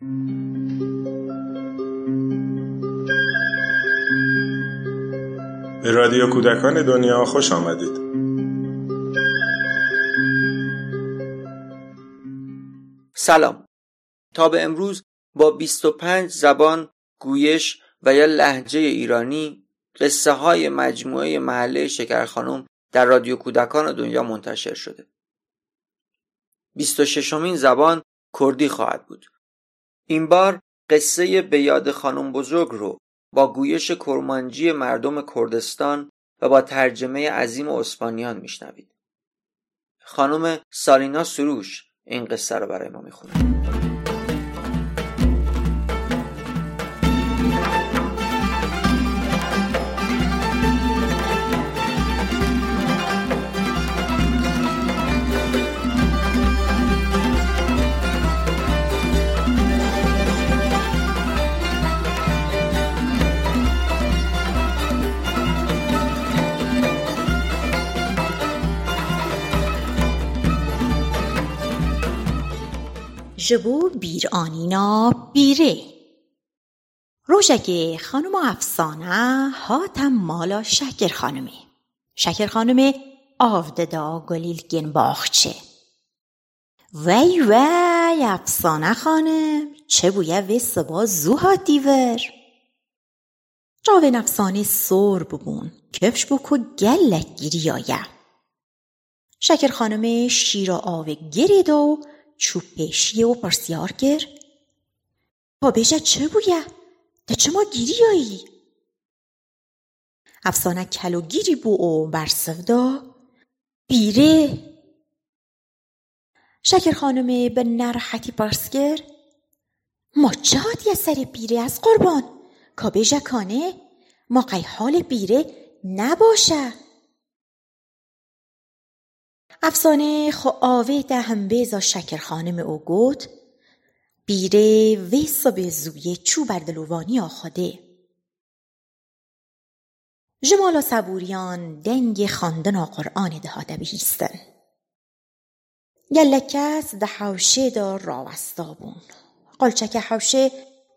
به رادیو کودکان دنیا خوش آمدید. سلام. تا به امروز با 25 زبان گویش و یا لحجه ایرانی قصه های مجموعه محله شکر خانم در رادیو کودکان دنیا منتشر شده. 26 مین زبان کردی خواهد بود. این بار قصه به یاد خانم بزرگ رو با گویش کرمانجی مردم کردستان و با ترجمه عظیم اسپانیان میشنوید. خانم سارینا سروش این قصه رو برای ما می‌خونه. جبو بیر آنینا بیره. روشک خانم افسانه هاتم مالا شکر خانمه شکر خانمه آوددا گلیل گن باخچه. وی وی افسانه خانم چه بویه و سبا زو هات دیور. جاوه افسانه سور ببون کفش بکو گلک گیری آیه. شکر خانم شیر آوه گرید و چوب پیشیه و پرسیار گر با بیجه چه ما گیری آیی افسانه کلو گیری بو و برسفدا بیره. شکر خانمه به نرحتی پرسگر ما یه سر بیره از قربان؟ کا بیجه کانه ما قی حال بیره نباشه. افسانه خو آوه ده هم بیزا شکر خانم او گوت بیره ویسا به زویه چو بردلووانی آخاده جمالا صبوریان دنگ خواندن قرآن ده هاده بهیستن گلکس ده حوشه دا راوستا بون. قلچک حوشه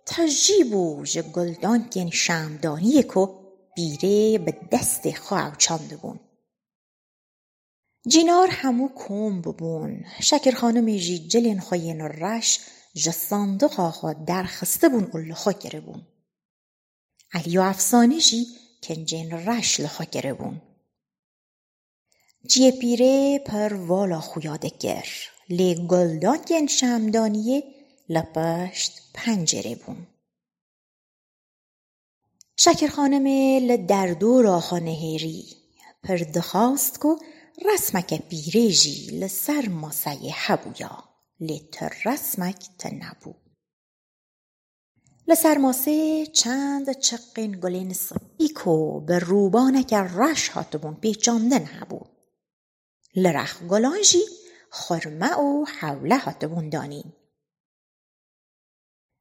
تجیبو جه گلدان گن شمدانی کو بیره به دست خواه چانده بون. جینار همو کوم ببون. شکر خانم جی جلین خوین رش جه صندوق آخوا درخسته بون او لخا گره بون. علی و افسانه جی کنجین رش لخا گره بون. جیه پیره پر والا خویاده گر. لی گلدان گن شمدانیه لپشت پنجره بون. شکر خانم لدردور رسمک بیریجی لسر ماسای حبویا لیت رسمک تنبو. لسر ماسه چند چقین گلین سپیکو به روبانه که رش هاتمون پیچانده نبو لرخ گلانجی خرمه و حوله هاتمون دانین.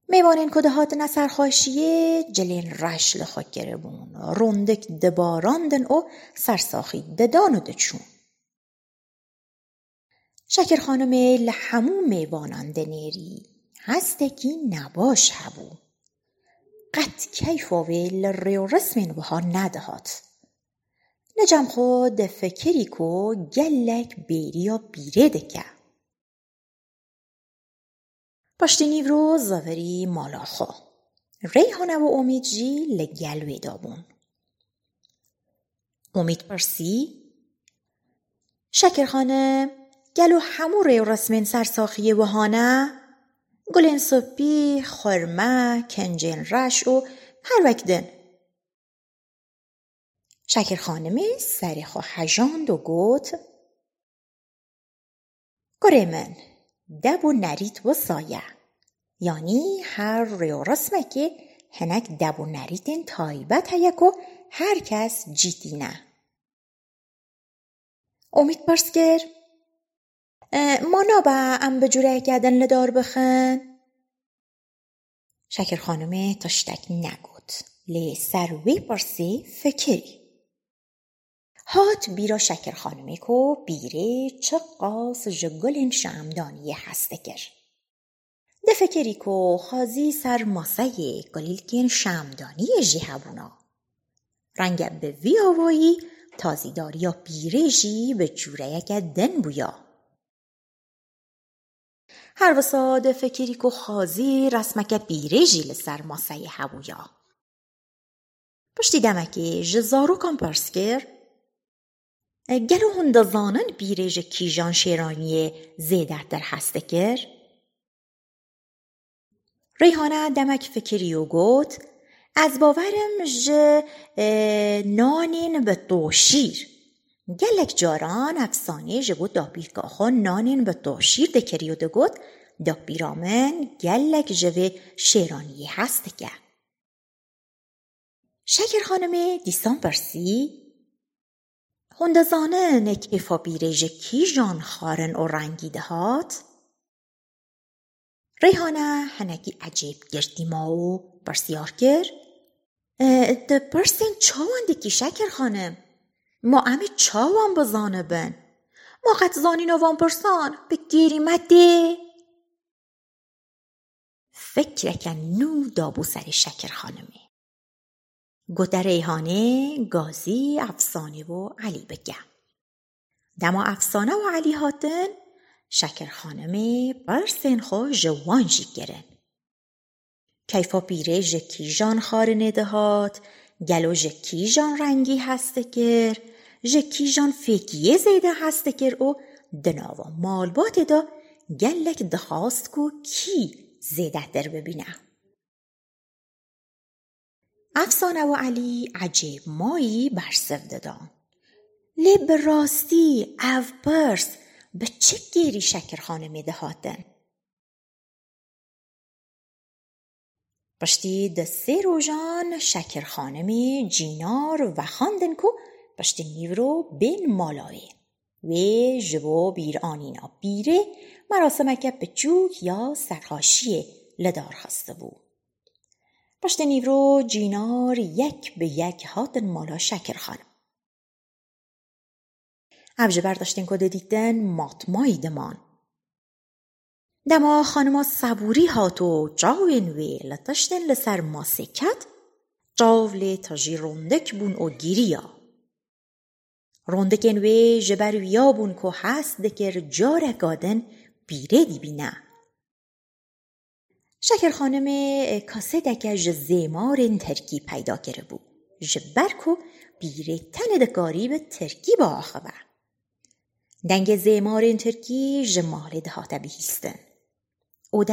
میوانین کده هات نسر خاشیه جلین رش لخاکره بون روندک دباراندن و سرساخی ددان و دچون. شکر خانم لحمو میوانان دنیری هستکی نباش هبو. قد کیفاوه لریو رسمین وها ندهات. نجم خود فکری کو گلک بیریا بیره دکه. پشتی نیورو زاوری مالا خو. ریحانه و امید جی لگلوی دابون. امید پرسی. شکر خانم گلو همو ریو رسمین سرساخی وهانه گلین سپی خرمه کنجین رش و هر وکدن شکر خانمی سری خو حجاند و گوت. گره من دبو نریت و سایه. یعنی هر ریو رسمه که هنک دبو نریتین تایبت هیک و هر کس جیتینه امید پرسگر. مانا با ام بجوره کردن لدار بخن؟ شکر خانم تشتک نگوت لی سروی پرسی فکری. هات بیرا شکر خانمه کو بیره چه قاس جگلین شمدانی هسته کر ده فکری کو خازی سر ماسه گلیلکین شمدانی جیهبونا رنگ به وی آوایی تازیداری یا بیرژی به جوره یک دن بویا. هر وساد فکری کو خازی رسمک بیرژی لسر ماسه هبویا پشتی دمکی جزارو کم پرسکر گلو هندزانن بیرژ کیجان شیرانی زیده در هسته کر ریحانه دمک فکری و گوت. از باورم ج نانین به توشیر گلک جاران افسانه جگو داپیرگاهو نانین به توشیر دکری و دگوت داپیرامن جوه شیرانی هست که. شکر خانم دیسان پرسی بیرژ کی جان خارن و رنگی دهات؟ ریحانه هنگی عجیب گردی ما و برسیار کر ده پرسین چاوان دکی شکر خانم؟ ما امی چاوان بزانه بن. ما قد زانین وان پرسان به فکر کن نو دابو سر شکر خانمه گوده ریحانه گازی افسانه و علی بگه دما افسانه و علی هاتن شکر خانمه برسن خو جوان جی گرن کیفا پیره جکی جان خار ندهات گلو جکی جان رنگی هسته کر جکی جان فکیه زیده هسته کر و دناوا مالبات دا گلک دخواست کو کی زیده در ببینه افسانه و علی عجیب مایی برسف دادان لی به راستی او پرس به چه گیری شکر خانه دهاتن پشتی ده سه شکر خانمی جینار و خاندن کو پشتی نیورو بین مالاوی و جبو بیر آنینا بیره مراسمکه بچوک یا سرخاشی لدار خسته بود. پشت نیورو جینار یک به یک هاتن مالا شکر خانم. ابجه برداشتن کده دیدن ماتمایی دمان. دما خانما صبوری هاتو جاوین وی لتشتن لسر ماسکت جاولی تجی روندک بون او گیریا. روندکن وی جبر ویا بون که هست دکر جارک آدن بیره دی بینه. شکر خانم کاسه دکه ج زیمار ترکی پیدا کرده بود. جبر کو بیره تن دکاری به ترکی با آخوه. دنگ زیمار ترکی ج مال دهاته بیستن. او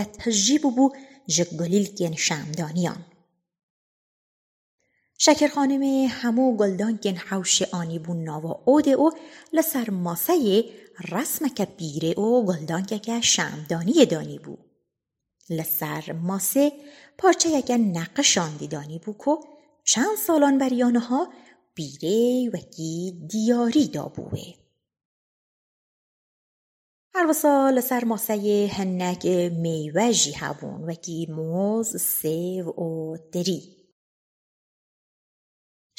گلدان کن حوش آنی بون ناوا اوده او لسر ماسه رسم که بیره او گلدان که شمدانی دانی بو. لسر ماسه پارچه یک نقشان دیدانی بو که چند سالان بریانه ها بیره وکی دیاری دابوه. هر وسا لسر ماسه هنک میوه جی هبون وکی موز سیو و دری.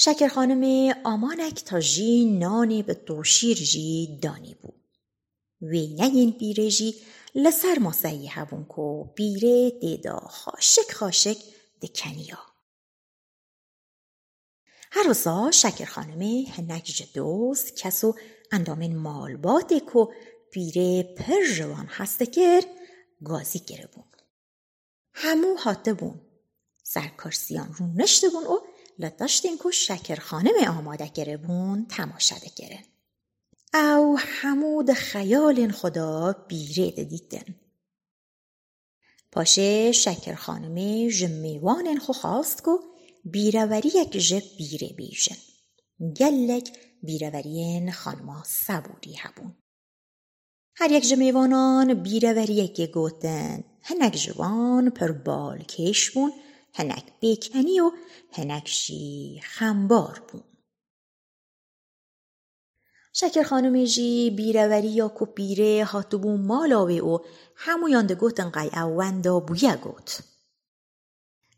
شکر خانم آمانک تا جی نانی به دوشیر جی دانی بو. وی نگین بیره جی لسر ماسهی هبون کو بیره دیدا خاشک خاشک دکنیا. هر روزا شکر خانم هنک جدوز کسو اندامین مالبات کو بیره پر جوان هسته کر گازی گره بون. همو هاته بون. سرکارسیان رو نشته بون و لداشتین کو شکر خانم آماده گره بون تماشاده گرن. او همود خیال خدا بیره دیدن. پاشه شکر خانم جمیوان خو خواست کو بیروری یک جب بیره بیجن. گلک بیرورین خانما صبوری هبون. هر یک جمیوانان بیروری یک گوتن هنک جوان پر بال کش بون هنک بیکنی و هنک شی خمبار بون. شکر خانم جی بیروری یا کو بیره هاتبو مالاوه او همو یانده گوتن قی اوندا بویه گوت.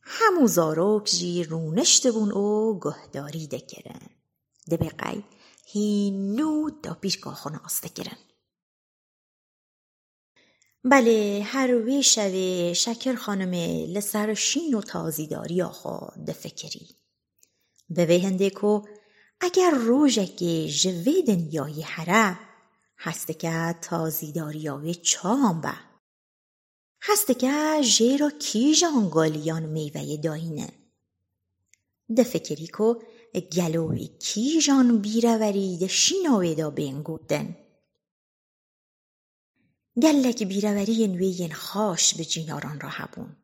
همو زاروک جی رونشته بون او گهداری دکرن. ده بقی هینو دا بیرگاه خونه آسته کرن. بله هر وی شوه شکر خانم لسر شین و تازیداری آخو دفکری به هنده کو اگر روژک جوه دنیای هره هسته که تازیداری آوه چام به. هسته که جیرا کی جانگالیان میوه داینه. دفکری کو گلوی کی جان بیرورید شیناوه دا بینگودن گلک بیروری نوین خاش به جیناران را هبون.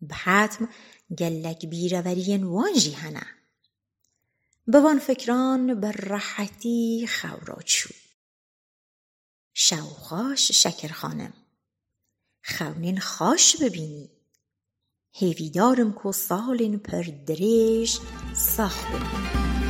به حتم گلک بیروری وان جیهنه. به وان فکران به راحتی چو. شوخاش شکر خانم خونین خاش ببینی. هیویدارم کو سالین پر دریش ساخ ببینی